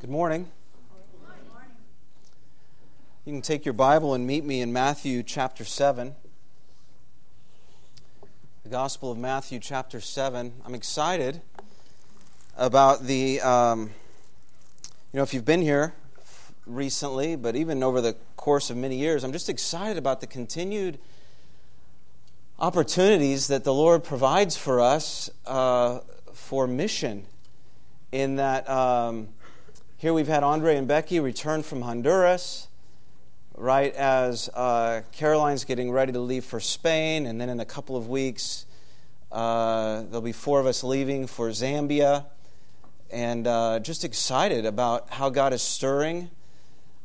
Good morning. You can take your Bible and meet me in Matthew chapter 7. The Gospel of Matthew chapter 7. I'm excited about the, um, you know, if you've been here recently, but even over the course of many years, I'm just excited about the continued opportunities that the Lord provides for us uh, for mission. In that, um, here we've had Andre and Becky return from Honduras, right as uh, Caroline's getting ready to leave for Spain, and then in a couple of weeks, uh, there'll be four of us leaving for Zambia. And uh, just excited about how God is stirring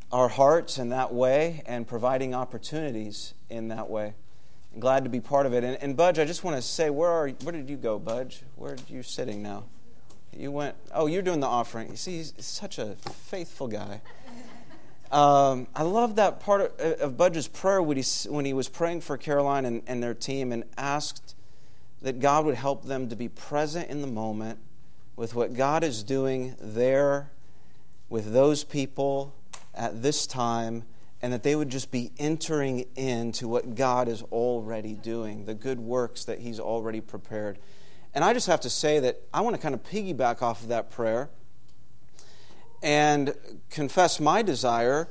our hearts in that way and providing opportunities in that way glad to be part of it. And, and Budge, I just want to say, where are where did you go, Budge? Where are you sitting now? You went. Oh, you're doing the offering. You see, he's such a faithful guy. Um, I love that part of, of Budge's prayer when he, when he was praying for Caroline and, and their team and asked that God would help them to be present in the moment with what God is doing there with those people at this time and that they would just be entering into what God is already doing, the good works that He's already prepared. And I just have to say that I want to kind of piggyback off of that prayer and confess my desire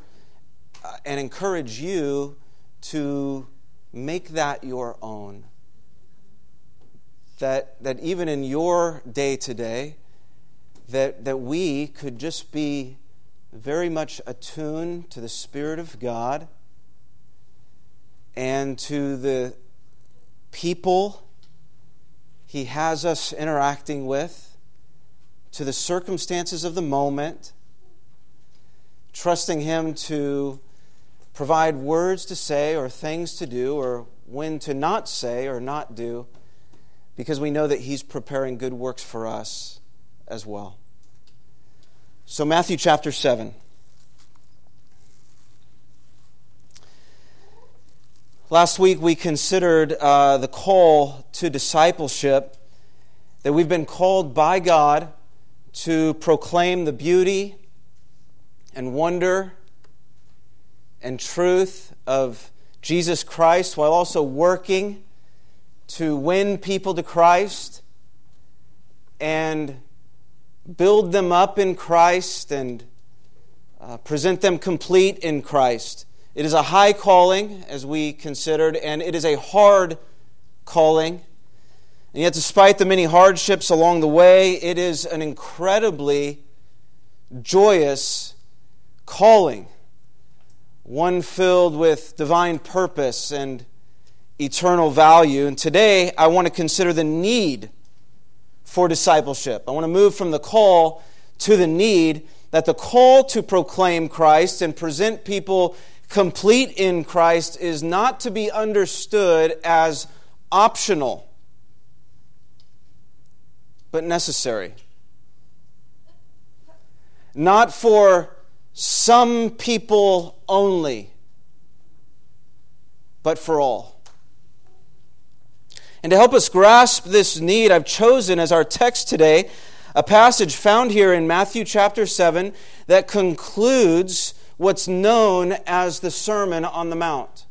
uh, and encourage you to make that your own. That, that even in your day to day, that, that we could just be very much attuned to the Spirit of God and to the people He has us interacting with, to the circumstances of the moment, trusting Him to provide words to say or things to do or when to not say or not do, because we know that He's preparing good works for us as well. So, Matthew chapter 7. Last week we considered uh, the call to discipleship, that we've been called by God to proclaim the beauty and wonder and truth of Jesus Christ while also working to win people to Christ and build them up in Christ and uh, present them complete in Christ. It is a high calling, as we considered, and it is a hard calling. And yet, despite the many hardships along the way, it is an incredibly joyous calling, one filled with divine purpose and eternal value. And today, I want to consider the need for discipleship. I want to move from the call to the need that the call to proclaim Christ and present people complete in Christ is not to be understood as optional, but necessary. Not for some people only, but for all. And to help us grasp this need, I've chosen as our text today a passage found here in Matthew chapter 7 that concludes what's known as the Sermon on the Mount.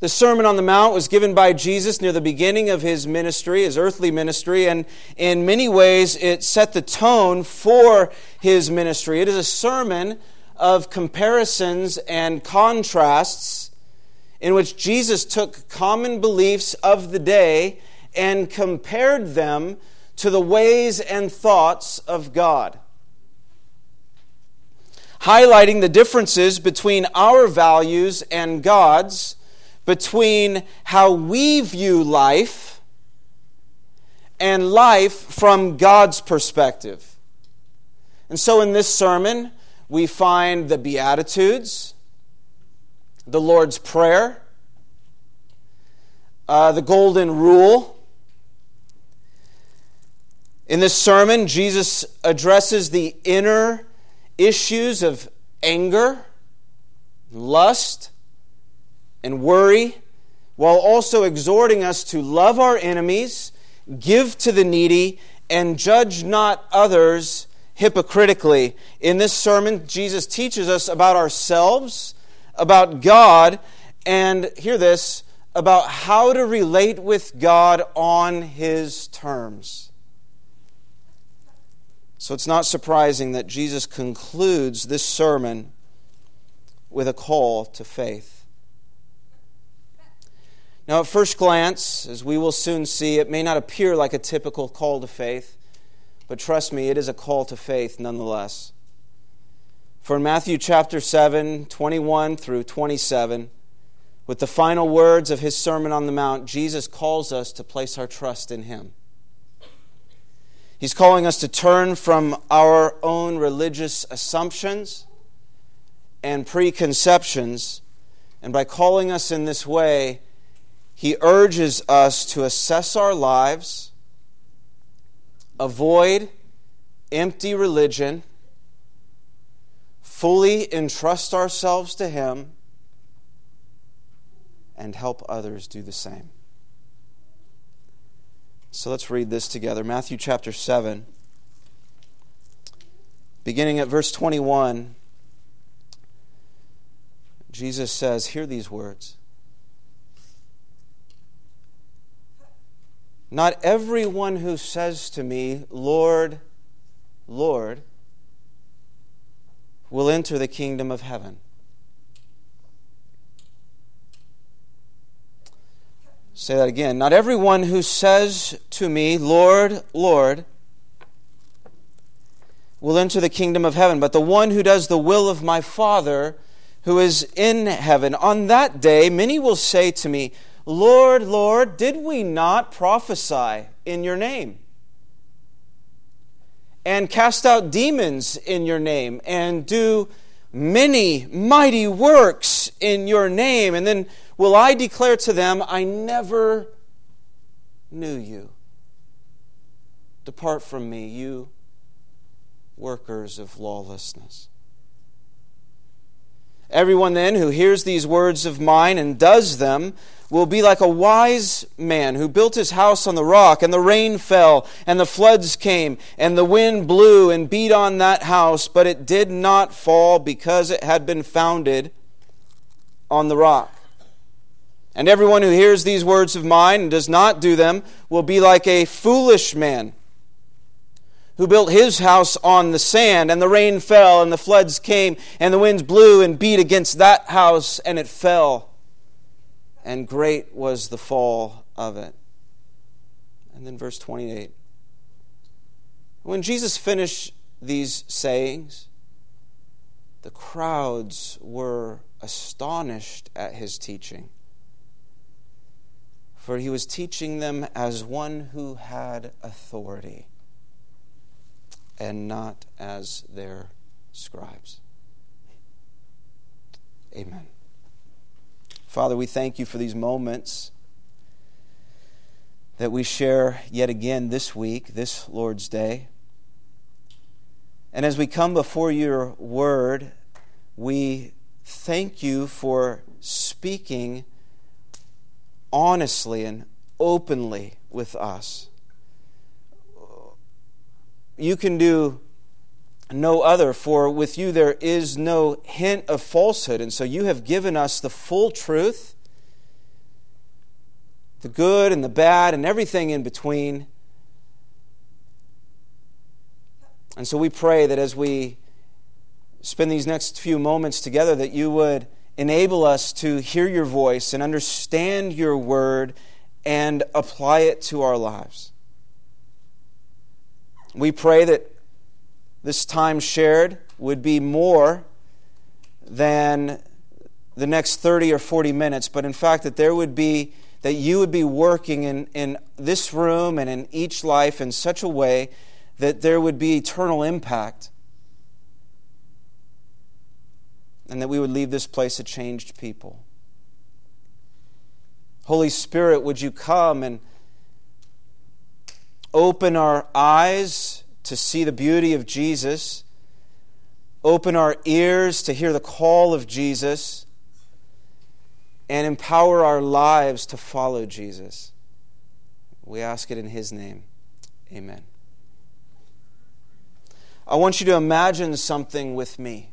The Sermon on the Mount was given by Jesus near the beginning of his ministry, his earthly ministry, and in many ways it set the tone for his ministry. It is a sermon of comparisons and contrasts in which Jesus took common beliefs of the day and compared them to the ways and thoughts of God. Highlighting the differences between our values and God's, between how we view life and life from God's perspective. And so in this sermon, we find the Beatitudes the Lord's Prayer, uh, the Golden Rule. In this sermon, Jesus addresses the inner issues of anger, lust, and worry, while also exhorting us to love our enemies, give to the needy, and judge not others hypocritically. In this sermon, Jesus teaches us about ourselves, about God, and hear this about how to relate with God on His terms. So it's not surprising that Jesus concludes this sermon with a call to faith. Now, at first glance, as we will soon see, it may not appear like a typical call to faith, but trust me, it is a call to faith nonetheless. For in Matthew chapter 7, 21 through 27, with the final words of his Sermon on the Mount, Jesus calls us to place our trust in him. He's calling us to turn from our own religious assumptions and preconceptions, and by calling us in this way, he urges us to assess our lives, avoid empty religion, fully entrust ourselves to him and help others do the same. So let's read this together. Matthew chapter 7, beginning at verse 21. Jesus says, Hear these words. Not everyone who says to me, Lord, Lord, will enter the kingdom of heaven Say that again. Not everyone who says to me, Lord, Lord, will enter the kingdom of heaven, but the one who does the will of my Father who is in heaven. On that day, many will say to me, Lord, Lord, did we not prophesy in your name? And cast out demons in your name, and do many mighty works in your name? And then will I declare to them, I never knew you. Depart from me, you workers of lawlessness. Everyone then who hears these words of mine and does them will be like a wise man who built his house on the rock, and the rain fell, and the floods came, and the wind blew and beat on that house, but it did not fall because it had been founded on the rock. And everyone who hears these words of mine and does not do them will be like a foolish man who built his house on the sand, and the rain fell, and the floods came, and the winds blew and beat against that house, and it fell. And great was the fall of it. And then verse 28. When Jesus finished these sayings, the crowds were astonished at his teaching for he was teaching them as one who had authority and not as their scribes. Amen. Father, we thank you for these moments that we share yet again this week, this Lord's Day. And as we come before your word, we thank you for speaking honestly and openly with us. You can do no other, for with you there is no hint of falsehood. And so you have given us the full truth, the good and the bad, and everything in between. And so we pray that as we spend these next few moments together, that you would enable us to hear your voice and understand your word and apply it to our lives. We pray that this time shared would be more than the next 30 or 40 minutes, but in fact, that there would be, that you would be working in, in this room and in each life in such a way that there would be eternal impact and that we would leave this place a changed people. Holy Spirit, would you come and open our eyes to see the beauty of Jesus, open our ears to hear the call of Jesus, and empower our lives to follow Jesus. We ask it in His name. Amen. I want you to imagine something with me.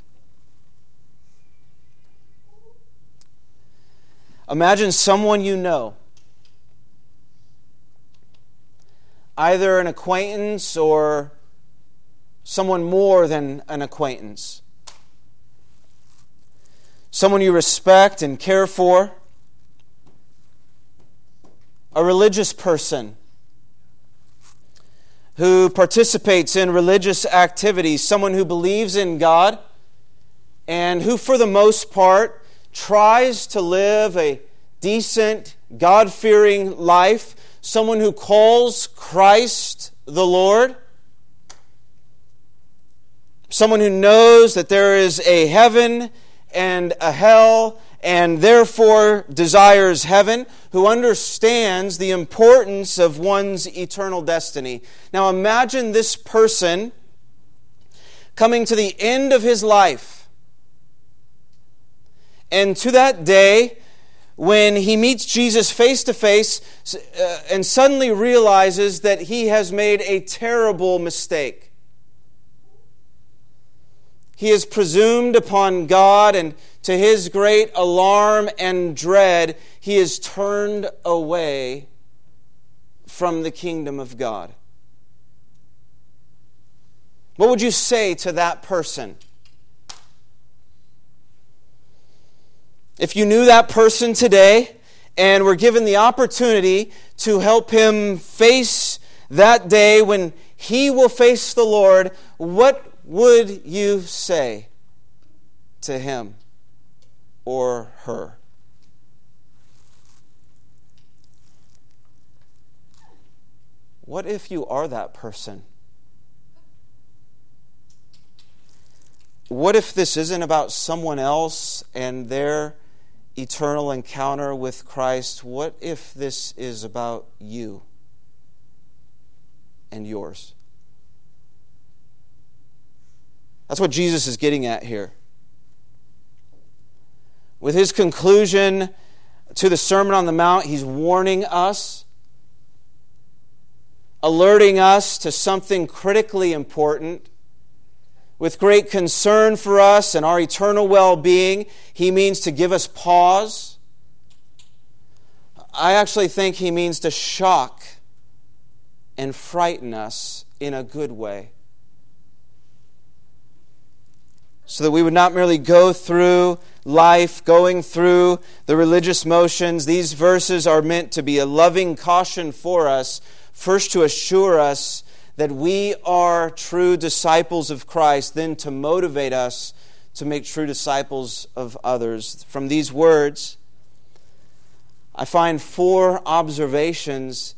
Imagine someone you know, either an acquaintance or someone more than an acquaintance, someone you respect and care for, a religious person who participates in religious activities, someone who believes in God. And who, for the most part, tries to live a decent, God fearing life, someone who calls Christ the Lord, someone who knows that there is a heaven and a hell and therefore desires heaven, who understands the importance of one's eternal destiny. Now imagine this person coming to the end of his life. And to that day, when he meets Jesus face to face uh, and suddenly realizes that he has made a terrible mistake. He has presumed upon God, and to his great alarm and dread, he is turned away from the kingdom of God. What would you say to that person? If you knew that person today and were given the opportunity to help him face that day when he will face the Lord, what would you say to him or her? What if you are that person? What if this isn't about someone else and their eternal encounter with Christ, what if this is about you and yours? That's what Jesus is getting at here. With his conclusion to the Sermon on the Mount, he's warning us, alerting us to something critically important with great concern for us and our eternal well being. He means to give us pause. I actually think he means to shock and frighten us in a good way. So that we would not merely go through life, going through the religious motions. These verses are meant to be a loving caution for us, first to assure us that we are true disciples of Christ, then to motivate us to make true disciples of others. From these words, I find four observations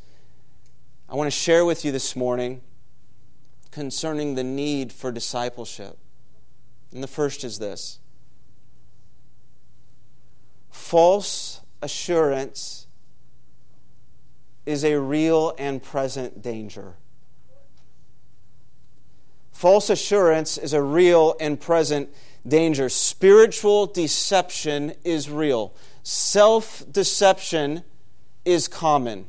I want to share with you this morning concerning the need for discipleship. And the first is this false assurance is a real and present danger. False assurance is a real and present danger. Spiritual deception is real. Self deception is common.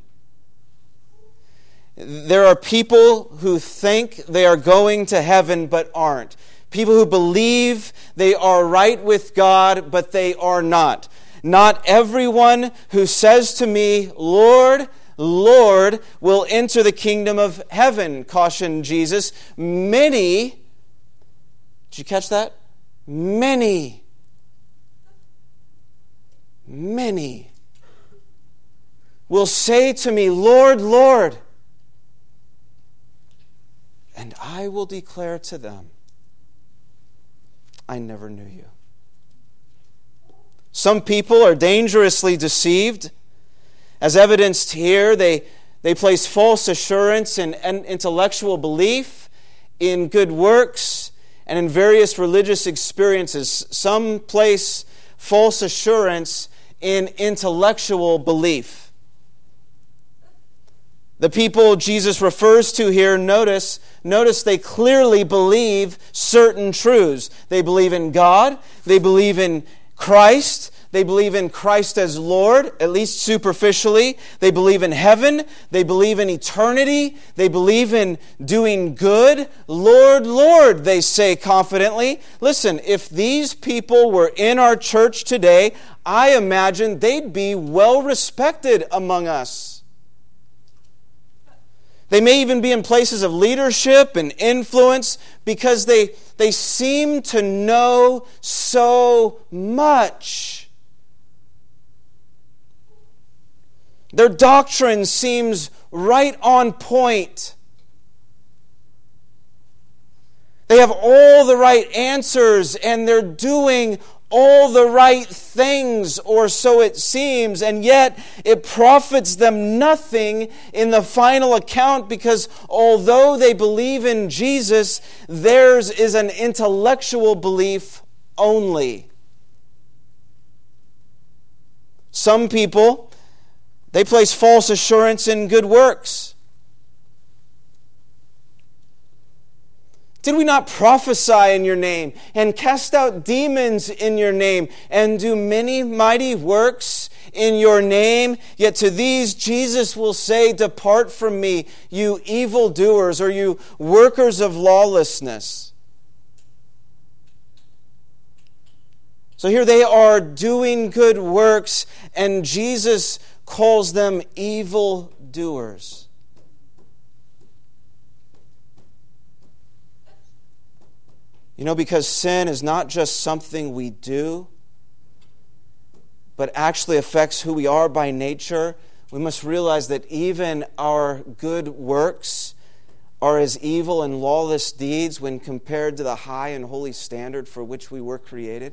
There are people who think they are going to heaven but aren't. People who believe they are right with God but they are not. Not everyone who says to me, Lord, Lord will enter the kingdom of heaven, cautioned Jesus. Many, did you catch that? Many, many will say to me, Lord, Lord, and I will declare to them, I never knew you. Some people are dangerously deceived as evidenced here, they, they place false assurance in, in intellectual belief, in good works, and in various religious experiences. Some place false assurance in intellectual belief. The people Jesus refers to here, notice, notice they clearly believe certain truths. They believe in God, they believe in Christ, They believe in Christ as Lord, at least superficially. They believe in heaven. They believe in eternity. They believe in doing good. Lord, Lord, they say confidently. Listen, if these people were in our church today, I imagine they'd be well respected among us. They may even be in places of leadership and influence because they, they seem to know so much. Their doctrine seems right on point. They have all the right answers and they're doing all the right things, or so it seems, and yet it profits them nothing in the final account because although they believe in Jesus, theirs is an intellectual belief only. Some people they place false assurance in good works. Did we not prophesy in your name and cast out demons in your name and do many mighty works in your name? Yet to these Jesus will say, Depart from me, you evildoers, or you workers of lawlessness. So here they are doing good works, and Jesus calls them evil doers. You know, because sin is not just something we do, but actually affects who we are by nature, we must realize that even our good works are as evil and lawless deeds when compared to the high and holy standard for which we were created.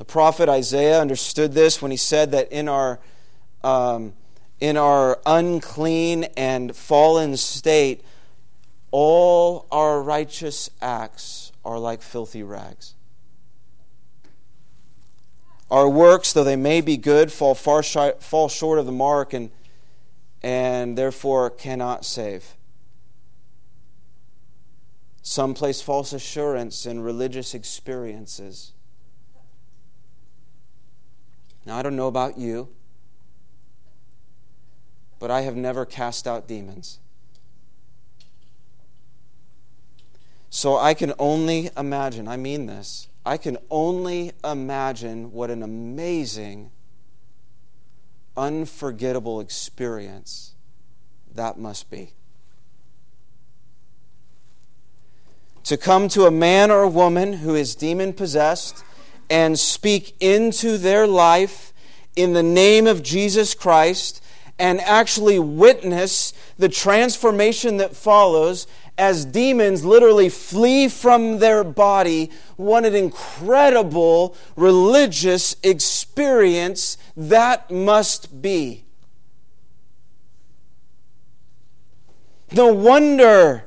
The prophet Isaiah understood this when he said that in our, um, in our unclean and fallen state, all our righteous acts are like filthy rags. Our works, though they may be good, fall far fall short of the mark and, and therefore cannot save. Some place false assurance in religious experiences. Now, I don't know about you, but I have never cast out demons. So I can only imagine, I mean this, I can only imagine what an amazing, unforgettable experience that must be. To come to a man or a woman who is demon possessed and speak into their life in the name of Jesus Christ and actually witness the transformation that follows as demons literally flee from their body. What an incredible religious experience that must be. No wonder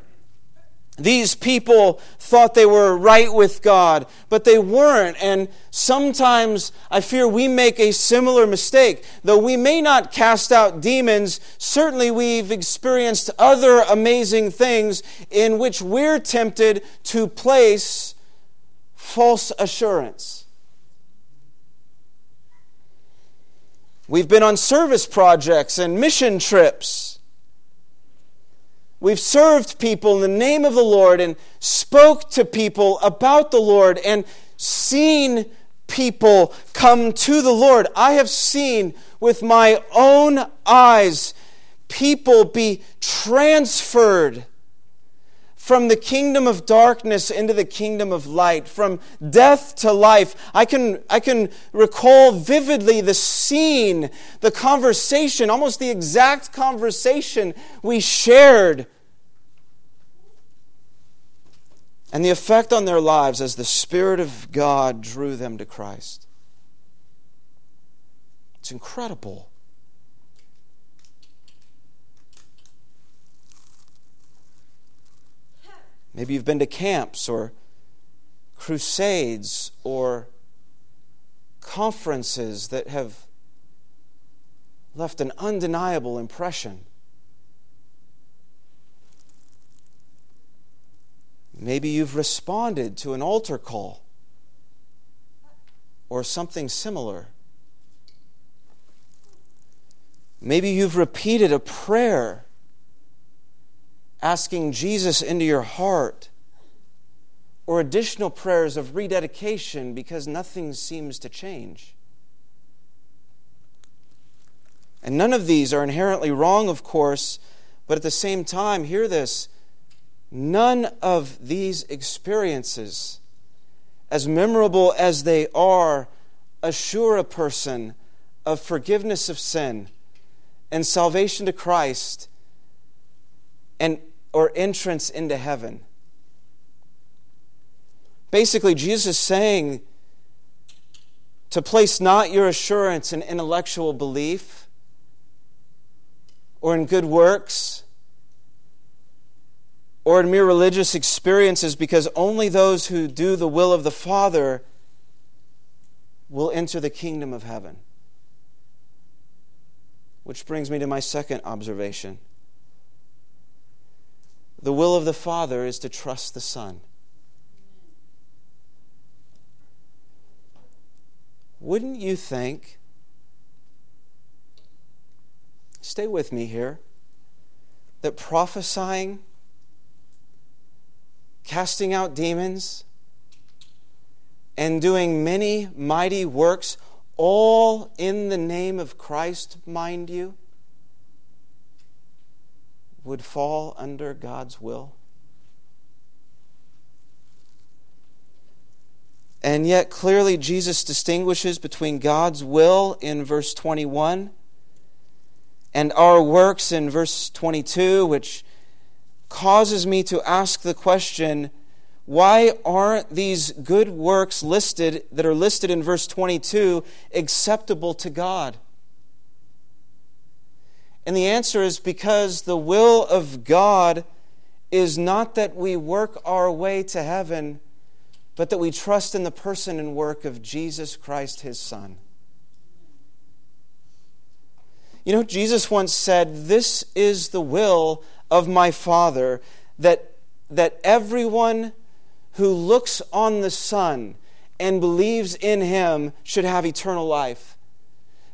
these people thought they were right with God, but they weren't. And sometimes I fear we make a similar mistake. Though we may not cast out demons, certainly we've experienced other amazing things in which we're tempted to place false assurance. We've been on service projects and mission trips We've served people in the name of the Lord and spoke to people about the Lord and seen people come to the Lord. I have seen with my own eyes people be transferred from the kingdom of darkness into the kingdom of light, from death to life. I can, I can recall vividly the scene, the conversation, almost the exact conversation we shared and the effect on their lives as the Spirit of God drew them to Christ. It's incredible. Maybe you've been to camps or crusades or conferences that have left an undeniable impression. Maybe you've responded to an altar call. or something similar. Maybe you've repeated a prayer asking Jesus into your heart, or additional prayers of rededication because nothing seems to change. And none of these are inherently wrong, of course, but at the same time, hear this none of these experiences, as memorable as they are, assure a person of forgiveness of sin and salvation to Christ and or entrance into heaven. Basically, Jesus is saying to place not your assurance in intellectual belief or in good works or in mere religious experiences because only those who do the will of the Father will enter the kingdom of heaven. Which brings me to my second observation. The will of the Father is to trust the Son. Wouldn't you think, stay with me here, that prophesying, casting out demons, and doing many mighty works all in the name of Christ, mind you, would fall under God's will? And yet, clearly, Jesus distinguishes between God's will in verse 21 and our works in verse 22, which causes me to ask the question why aren't these good works listed that are listed in verse 22 acceptable to God? And the answer is because the will of God is not that we work our way to heaven, but that we trust in the person and work of Jesus Christ, his Son. You know, Jesus once said, This is the will of my Father, that, that everyone who looks on the Son and believes in him should have eternal life.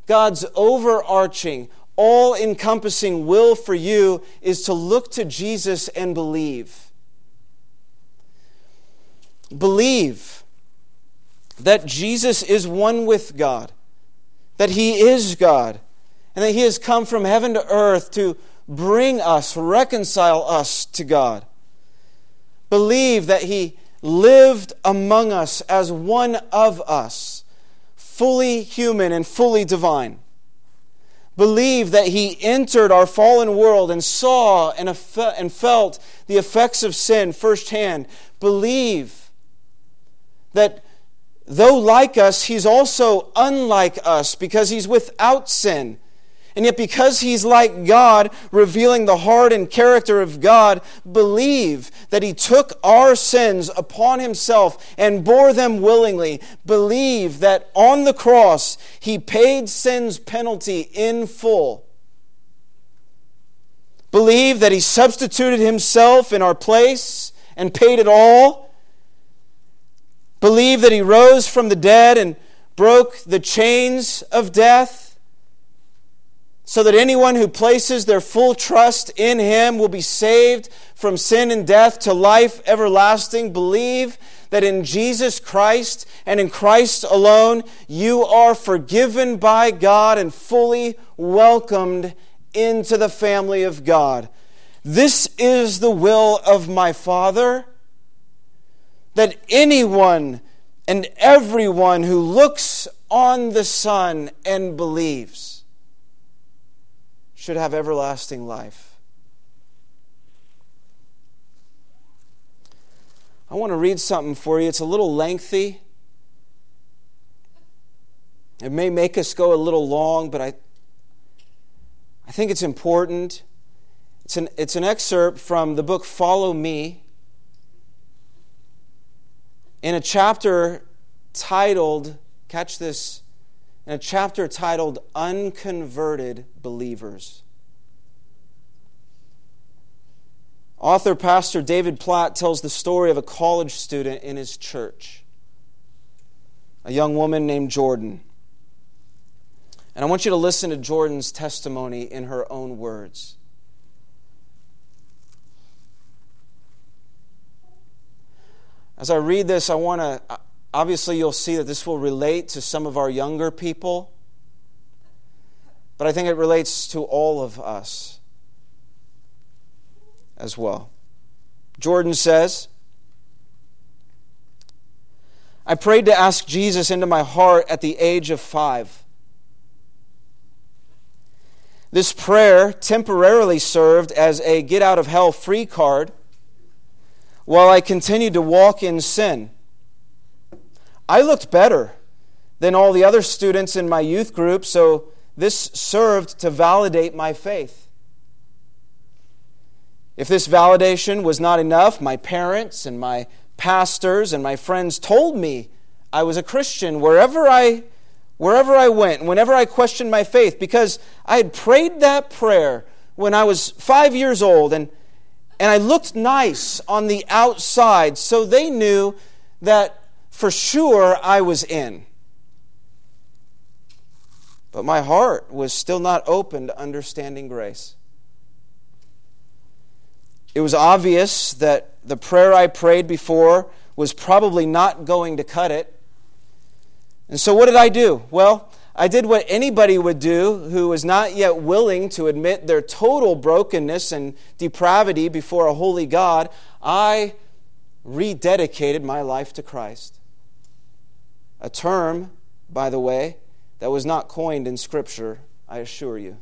God's overarching, all encompassing will for you is to look to Jesus and believe. Believe that Jesus is one with God, that he is God, and that he has come from heaven to earth to bring us, reconcile us to God. Believe that he lived among us as one of us, fully human and fully divine. Believe that he entered our fallen world and saw and, and felt the effects of sin firsthand. Believe that though like us, he's also unlike us because he's without sin and yet, because he's like God, revealing the heart and character of God, believe that he took our sins upon himself and bore them willingly. Believe that on the cross he paid sin's penalty in full. Believe that he substituted himself in our place and paid it all. Believe that he rose from the dead and broke the chains of death so that anyone who places their full trust in him will be saved from sin and death to life everlasting. Believe that in Jesus Christ and in Christ alone you are forgiven by God and fully welcomed into the family of God. This is the will of my Father that anyone and everyone who looks on the Son and believes should have everlasting life. I want to read something for you. It's a little lengthy. It may make us go a little long, but I, I think it's important. It's an, it's an excerpt from the book Follow Me in a chapter titled, catch this, in a chapter titled Unconverted Believers. Author Pastor David Platt tells the story of a college student in his church. a young woman named Jordan. And I want you to listen to Jordan's testimony in her own words. As I read this, I want to, obviously, you'll see that this will relate to some of our younger people, but I think it relates to all of us as well. Jordan says, I prayed to ask Jesus into my heart at the age of five. This prayer temporarily served as a get out of hell free card while I continued to walk in sin. I looked better than all the other students in my youth group, so this served to validate my faith. If this validation was not enough, my parents and my pastors and my friends told me I was a Christian wherever I wherever I went, whenever I questioned my faith because I had prayed that prayer when I was 5 years old and and I looked nice on the outside, so they knew that for sure I was in. But my heart was still not open to understanding grace. It was obvious that the prayer I prayed before was probably not going to cut it. And so, what did I do? Well, I did what anybody would do who was not yet willing to admit their total brokenness and depravity before a holy God. I rededicated my life to Christ. A term, by the way, that was not coined in Scripture, I assure you.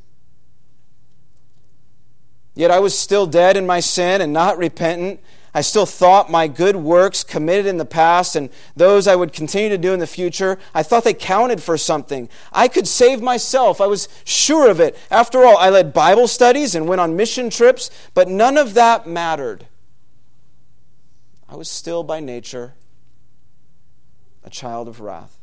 Yet I was still dead in my sin and not repentant. I still thought my good works committed in the past and those I would continue to do in the future, I thought they counted for something. I could save myself. I was sure of it. After all, I led Bible studies and went on mission trips, but none of that mattered. I was still by nature a child of wrath.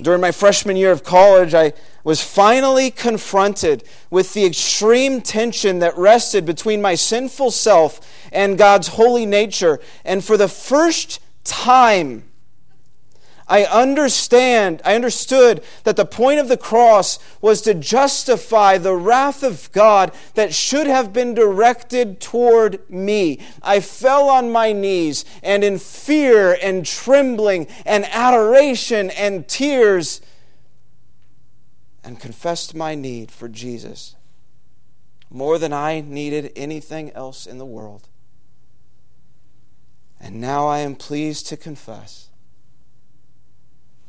During my freshman year of college, I was finally confronted with the extreme tension that rested between my sinful self and God's holy nature. And for the first time, I understand, I understood that the point of the cross was to justify the wrath of God that should have been directed toward me. I fell on my knees and in fear and trembling and adoration and tears and confessed my need for Jesus more than I needed anything else in the world. And now I am pleased to confess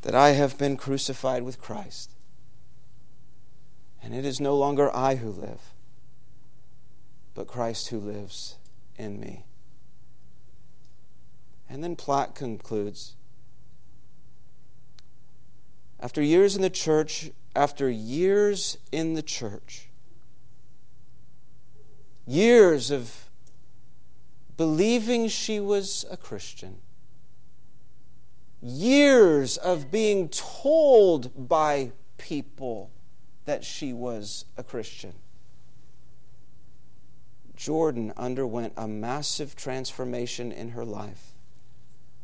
that I have been crucified with Christ. And it is no longer I who live, but Christ who lives in me. And then Platt concludes After years in the church, after years in the church, years of believing she was a Christian, years of being told by people that she was a Christian. Jordan underwent a massive transformation in her life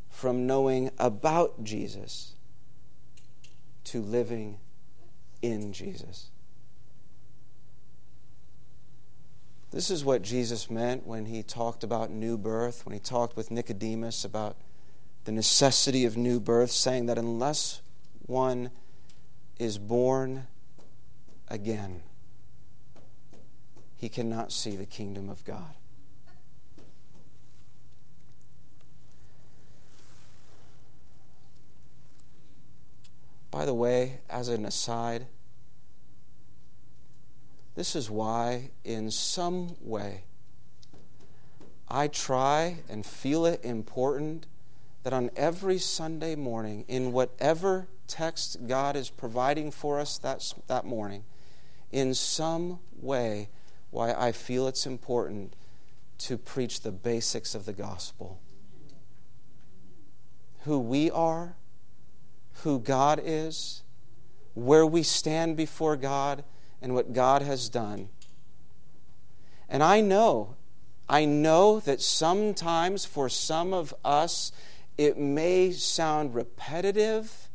from knowing about Jesus to living in Jesus. This is what Jesus meant when he talked about new birth, when he talked with Nicodemus about the necessity of new birth, saying that unless one is born again, he cannot see the kingdom of God. By the way, as an aside, this is why, in some way, I try and feel it important that on every Sunday morning, in whatever text God is providing for us that, that morning, in some way, why I feel it's important to preach the basics of the gospel. Who we are, who God is, where we stand before God, and what God has done. And I know, I know that sometimes for some of us, it may sound repetitive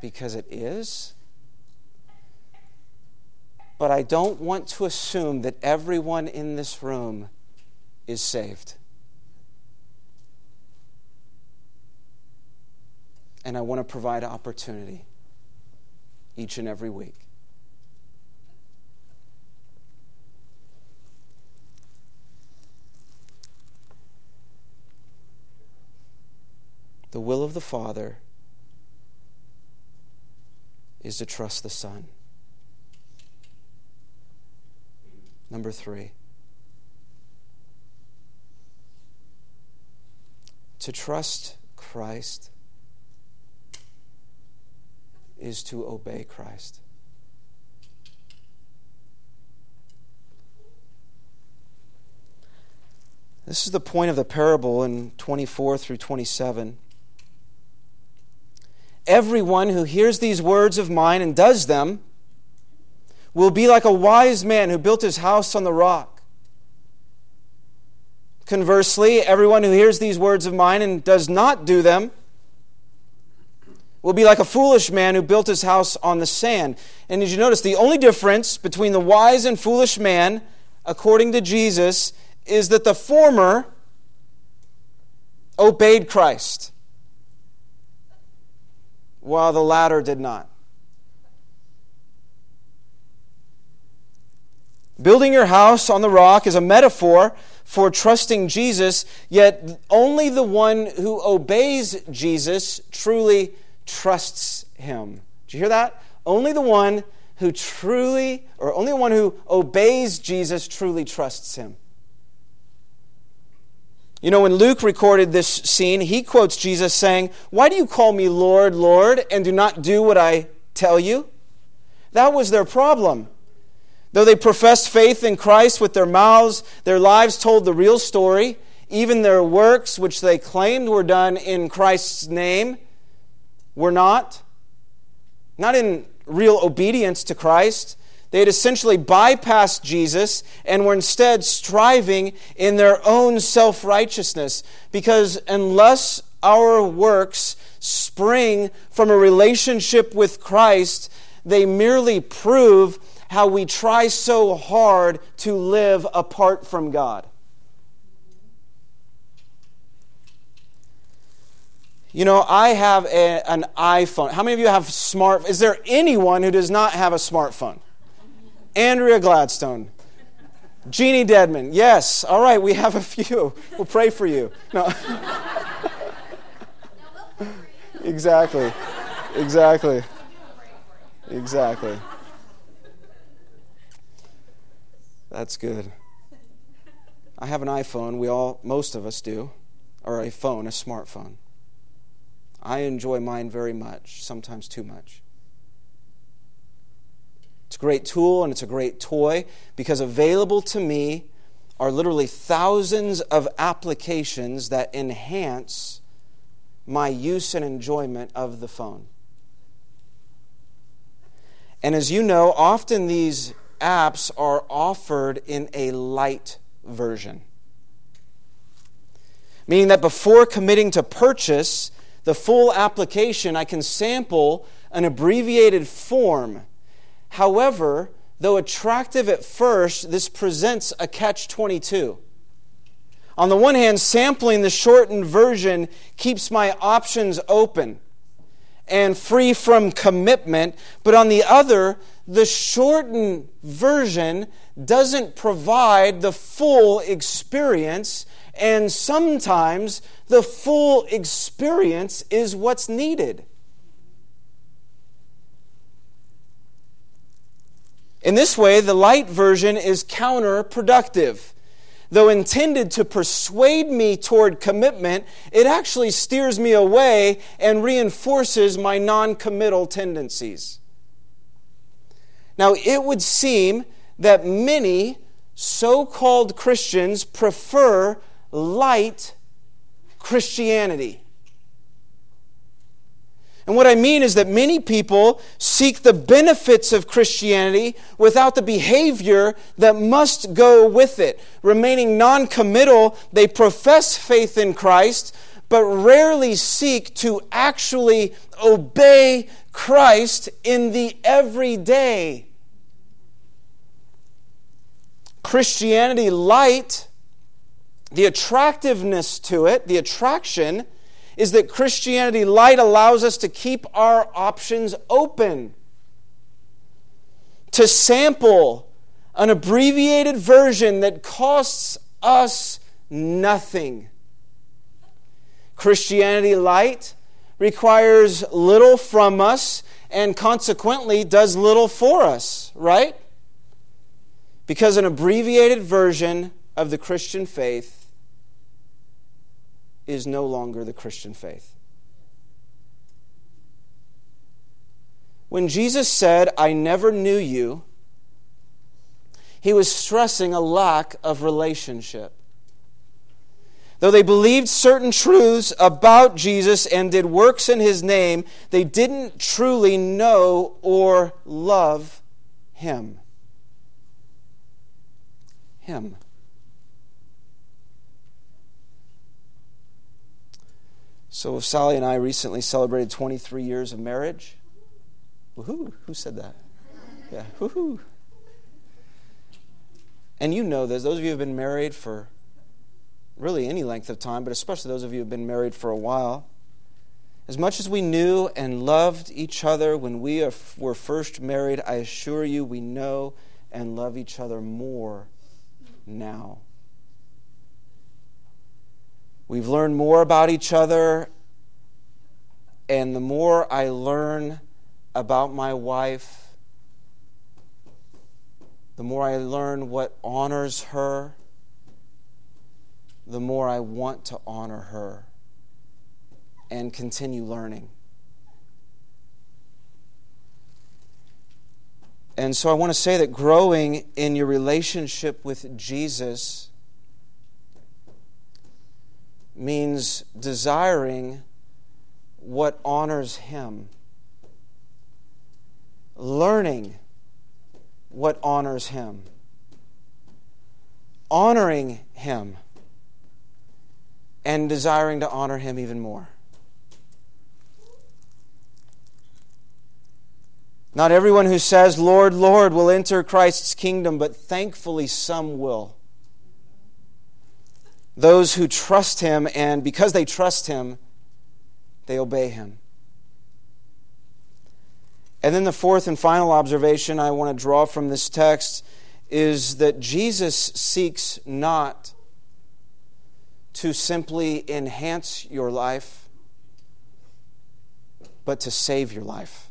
because it is. But I don't want to assume that everyone in this room is saved. And I want to provide opportunity each and every week. The will of the Father is to trust the Son. Number three, to trust Christ is to obey Christ. This is the point of the parable in 24 through 27. Everyone who hears these words of mine and does them will be like a wise man who built his house on the rock. Conversely, everyone who hears these words of mine and does not do them will be like a foolish man who built his house on the sand. And did you notice the only difference between the wise and foolish man, according to Jesus, is that the former obeyed Christ, while the latter did not. Building your house on the rock is a metaphor for trusting Jesus, yet only the one who obeys Jesus truly trusts him. Do you hear that? Only the one who truly, or only the one who obeys Jesus truly trusts him. You know, when Luke recorded this scene, he quotes Jesus saying, Why do you call me Lord, Lord, and do not do what I tell you? That was their problem. Though they professed faith in Christ with their mouths, their lives told the real story. Even their works, which they claimed were done in Christ's name, were not. Not in real obedience to Christ. They had essentially bypassed Jesus and were instead striving in their own self righteousness. Because unless our works spring from a relationship with Christ, they merely prove how we try so hard to live apart from God. You know, I have a, an iPhone. How many of you have smart? Is there anyone who does not have a smartphone? Andrea Gladstone. Jeannie Deadman. Yes. All right, we have a few. We'll pray for you. No. exactly. Exactly. Exactly. That's good. I have an iPhone. We all, most of us do, or a phone, a smartphone. I enjoy mine very much, sometimes too much. It's a great tool and it's a great toy because available to me are literally thousands of applications that enhance my use and enjoyment of the phone. And as you know, often these apps are offered in a light version. Meaning that before committing to purchase the full application, I can sample an abbreviated form. However, though attractive at first, this presents a catch 22. On the one hand, sampling the shortened version keeps my options open and free from commitment, but on the other, the shortened version doesn't provide the full experience, and sometimes the full experience is what's needed. In this way, the light version is counterproductive. Though intended to persuade me toward commitment, it actually steers me away and reinforces my non committal tendencies. Now, it would seem that many so called Christians prefer light Christianity. And what I mean is that many people seek the benefits of Christianity without the behavior that must go with it. Remaining non committal, they profess faith in Christ, but rarely seek to actually obey Christ in the everyday. Christianity light, the attractiveness to it, the attraction, is that Christianity light allows us to keep our options open, to sample an abbreviated version that costs us nothing. Christianity light requires little from us and consequently does little for us, right? Because an abbreviated version of the Christian faith is no longer the Christian faith. When Jesus said, I never knew you, he was stressing a lack of relationship. Though they believed certain truths about Jesus and did works in his name, they didn't truly know or love him. Him. So, Sally and I recently celebrated 23 years of marriage. Woohoo! Who said that? Yeah, woohoo! And you know this. Those of you who have been married for really any length of time, but especially those of you who have been married for a while. As much as we knew and loved each other when we were first married, I assure you we know and love each other more now. We've learned more about each other, and the more I learn about my wife, the more I learn what honors her the more I want to honor her and continue learning. And so I want to say that growing in your relationship with Jesus means desiring what honors Him, learning what honors Him, honoring Him and desiring to honor him even more. Not everyone who says, Lord, Lord, will enter Christ's kingdom, but thankfully some will. Those who trust him, and because they trust him, they obey him. And then the fourth and final observation I want to draw from this text is that Jesus seeks not to simply enhance your life, but to save your life.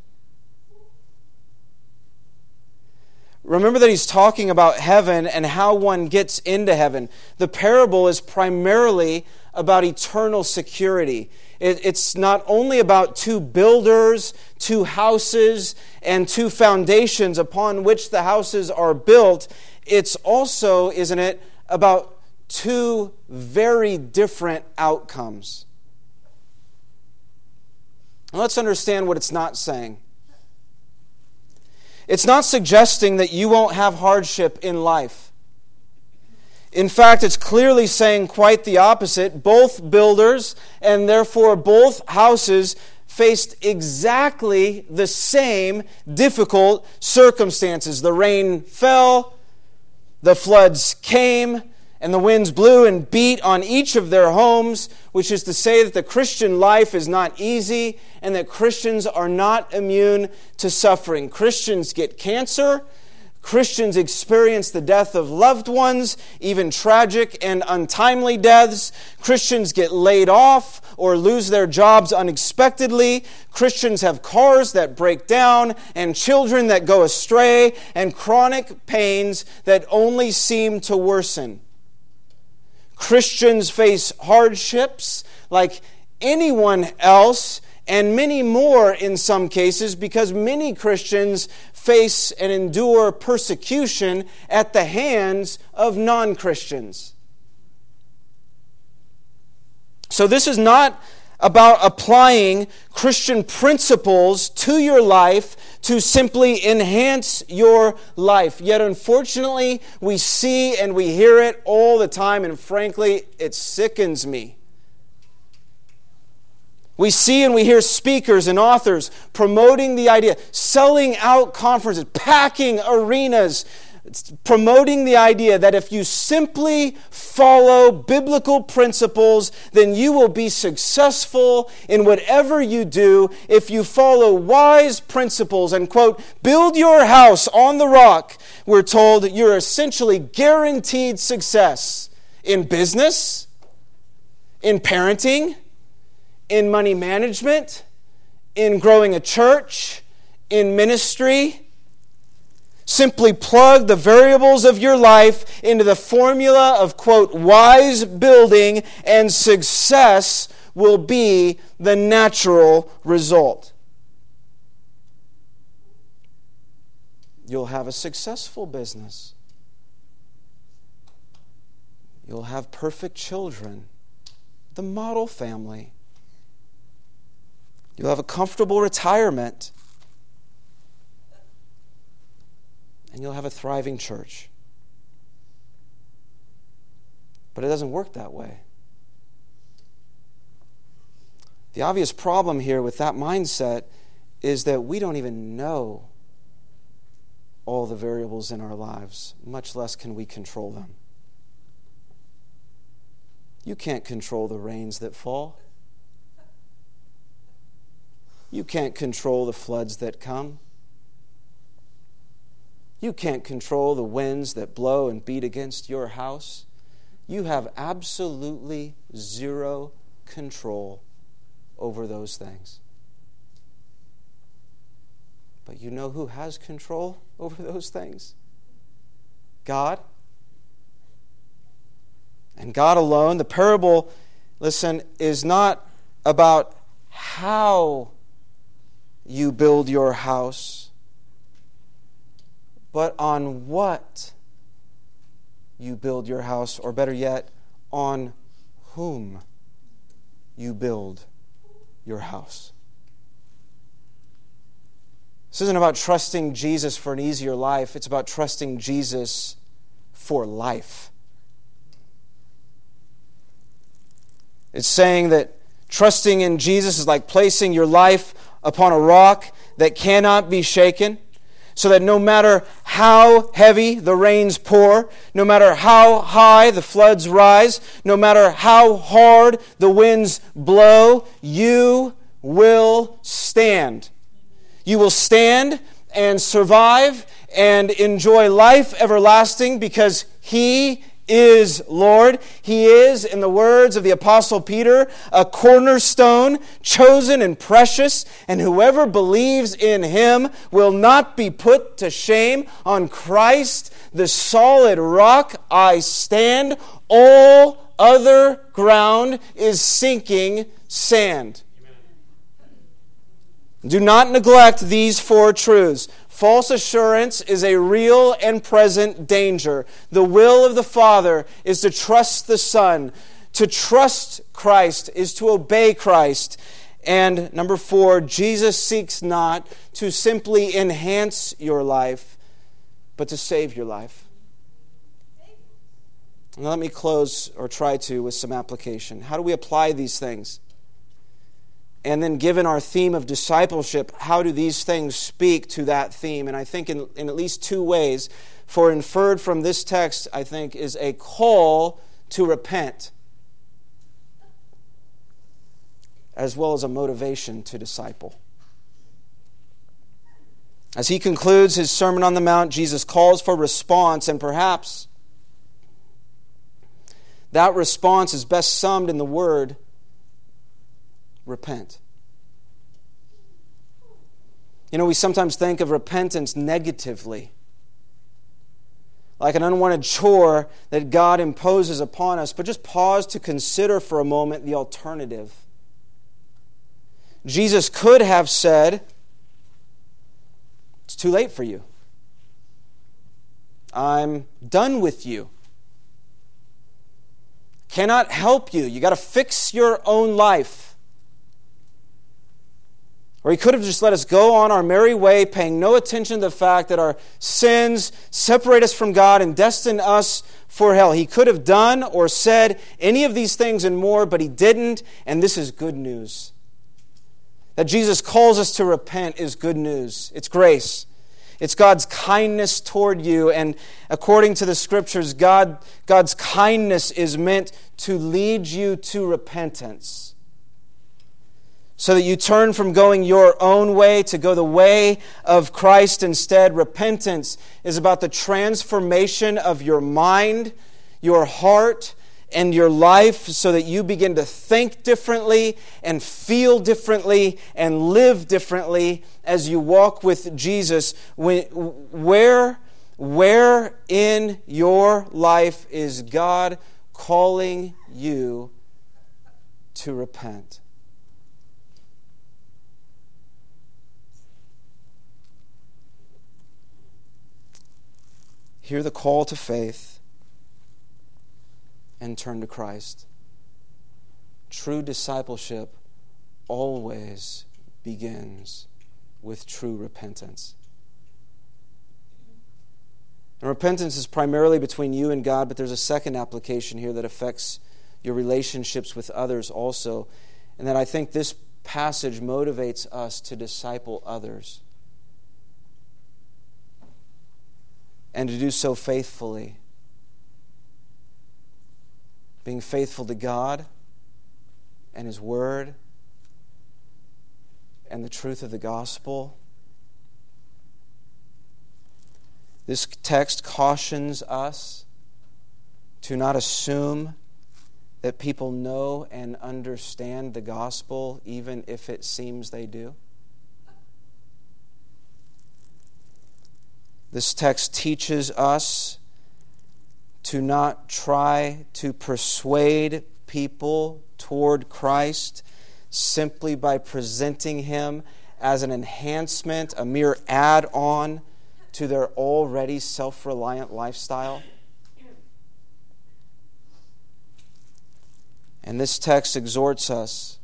Remember that he's talking about heaven and how one gets into heaven. The parable is primarily about eternal security. it's not only about two builders, two houses, and two foundations upon which the houses are built. It's also, isn't it, about two very different outcomes. Let's understand what it's not saying. It's not suggesting that you won't have hardship in life. In fact, it's clearly saying quite the opposite. Both builders and therefore both houses faced exactly the same difficult circumstances. The rain fell, the floods came, and the winds blew and beat on each of their homes, which is to say that the Christian life is not easy and that Christians are not immune to suffering. Christians get cancer. Christians experience the death of loved ones, even tragic and untimely deaths. Christians get laid off or lose their jobs unexpectedly. Christians have cars that break down and children that go astray and chronic pains that only seem to worsen. Christians face hardships like anyone else, and many more in some cases, because many Christians face and endure persecution at the hands of non Christians. So, this is not about applying Christian principles to your life to simply enhance your life. Yet, unfortunately, we see and we hear it all the time, and frankly, it sickens me. We see and we hear speakers and authors promoting the idea, selling out conferences, packing arenas, promoting the idea that if you simply follow biblical principles, then you will be successful in whatever you do. If you follow wise principles and, quote, build your house on the rock, we're told that you're essentially guaranteed success in business, in parenting in money management, in growing a church, in ministry. Simply plug the variables of your life into the formula of, quote, wise building, and success will be the natural result. You'll have a successful business. You'll have perfect children, the model family. You'll have a comfortable retirement. And you'll have a thriving church. But it doesn't work that way. The obvious problem here with that mindset is that we don't even know all the variables in our lives, much less can we control them. You can't control the rains that fall. You can't control the floods that come. You can't control the winds that blow and beat against your house. You have absolutely zero control over those things. But you know who has control over those things? God. And God alone. The parable, listen, is not about how you build your house, but on what you build your house, or better yet, on whom you build your house. This isn't about trusting Jesus for an easier life, it's about trusting Jesus for life. It's saying that trusting in Jesus is like placing your life upon a rock that cannot be shaken, so that no matter how heavy the rains pour, no matter how high the floods rise, no matter how hard the winds blow, you will stand. You will stand and survive and enjoy life everlasting because He is Lord. He is, in the words of the Apostle Peter, a cornerstone, chosen and precious, and whoever believes in him will not be put to shame. On Christ, the solid rock, I stand. All other ground is sinking sand. Do not neglect these four truths. False assurance is a real and present danger. The will of the Father is to trust the Son. To trust Christ is to obey Christ. And number four, Jesus seeks not to simply enhance your life, but to save your life. Now, let me close, or try to, with some application. How do we apply these things? And then, given our theme of discipleship, how do these things speak to that theme? And I think in, in at least two ways. For inferred from this text, I think, is a call to repent, as well as a motivation to disciple. As he concludes his Sermon on the Mount, Jesus calls for response, and perhaps that response is best summed in the word repent. You know, we sometimes think of repentance negatively, like an unwanted chore that God imposes upon us, but just pause to consider for a moment the alternative. Jesus could have said, It's too late for you. I'm done with you. Cannot help you. You got to fix your own life. Or he could have just let us go on our merry way, paying no attention to the fact that our sins separate us from God and destine us for hell. He could have done or said any of these things and more, but he didn't, and this is good news. That Jesus calls us to repent is good news. It's grace. It's God's kindness toward you. And according to the scriptures, God, God's kindness is meant to lead you to repentance. So that you turn from going your own way to go the way of Christ instead. Repentance is about the transformation of your mind, your heart, and your life so that you begin to think differently and feel differently and live differently as you walk with Jesus. Where, where in your life is God calling you to repent? Hear the call to faith and turn to Christ. True discipleship always begins with true repentance. And repentance is primarily between you and God, but there's a second application here that affects your relationships with others also. And that I think this passage motivates us to disciple others and to do so faithfully being faithful to God and His Word and the truth of the gospel. This text cautions us to not assume that people know and understand the gospel, even if it seems they do. This text teaches us to not try to persuade people toward Christ simply by presenting Him as an enhancement, a mere add on to their already self reliant lifestyle. And this text exhorts us,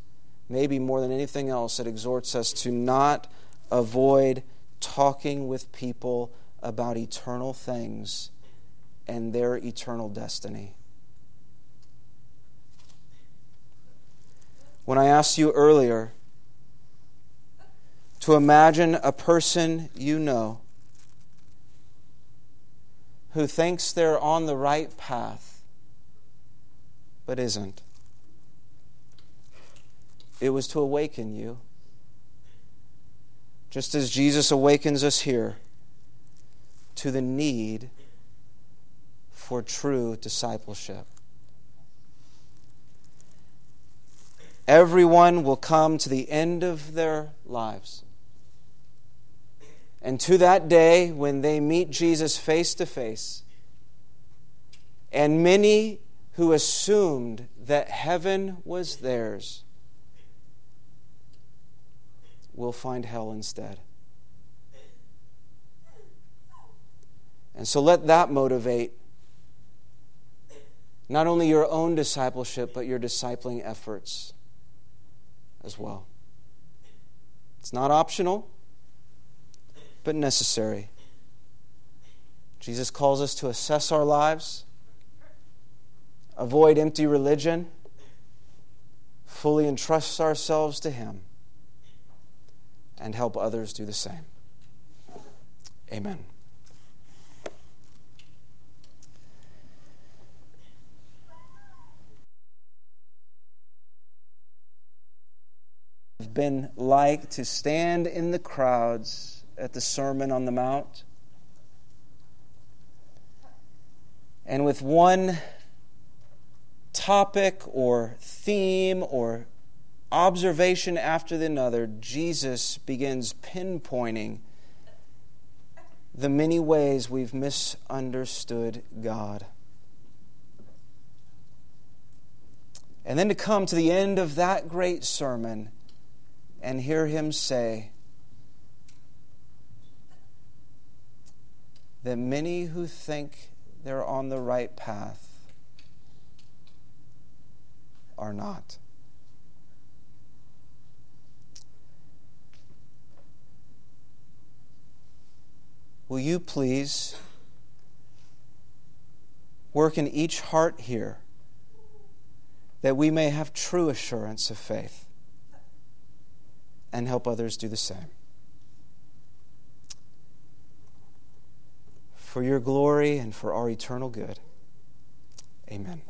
maybe more than anything else, it exhorts us to not avoid talking with people about eternal things and their eternal destiny. When I asked you earlier to imagine a person you know who thinks they're on the right path but isn't, it was to awaken you. Just as Jesus awakens us here to the need for true discipleship. Everyone will come to the end of their lives. And to that day when they meet Jesus face to face, and many who assumed that heaven was theirs will find hell instead. And so let that motivate not only your own discipleship, but your discipling efforts as well. It's not optional, but necessary. Jesus calls us to assess our lives, avoid empty religion, fully entrust ourselves to Him, and help others do the same. Amen. Been like to stand in the crowds at the Sermon on the Mount and with one topic or theme or observation after another, Jesus begins pinpointing the many ways we've misunderstood God. And then to come to the end of that great sermon and hear him say that many who think they're on the right path are not. Will you please work in each heart here that we may have true assurance of faith? And help others do the same. For your glory and for our eternal good. Amen.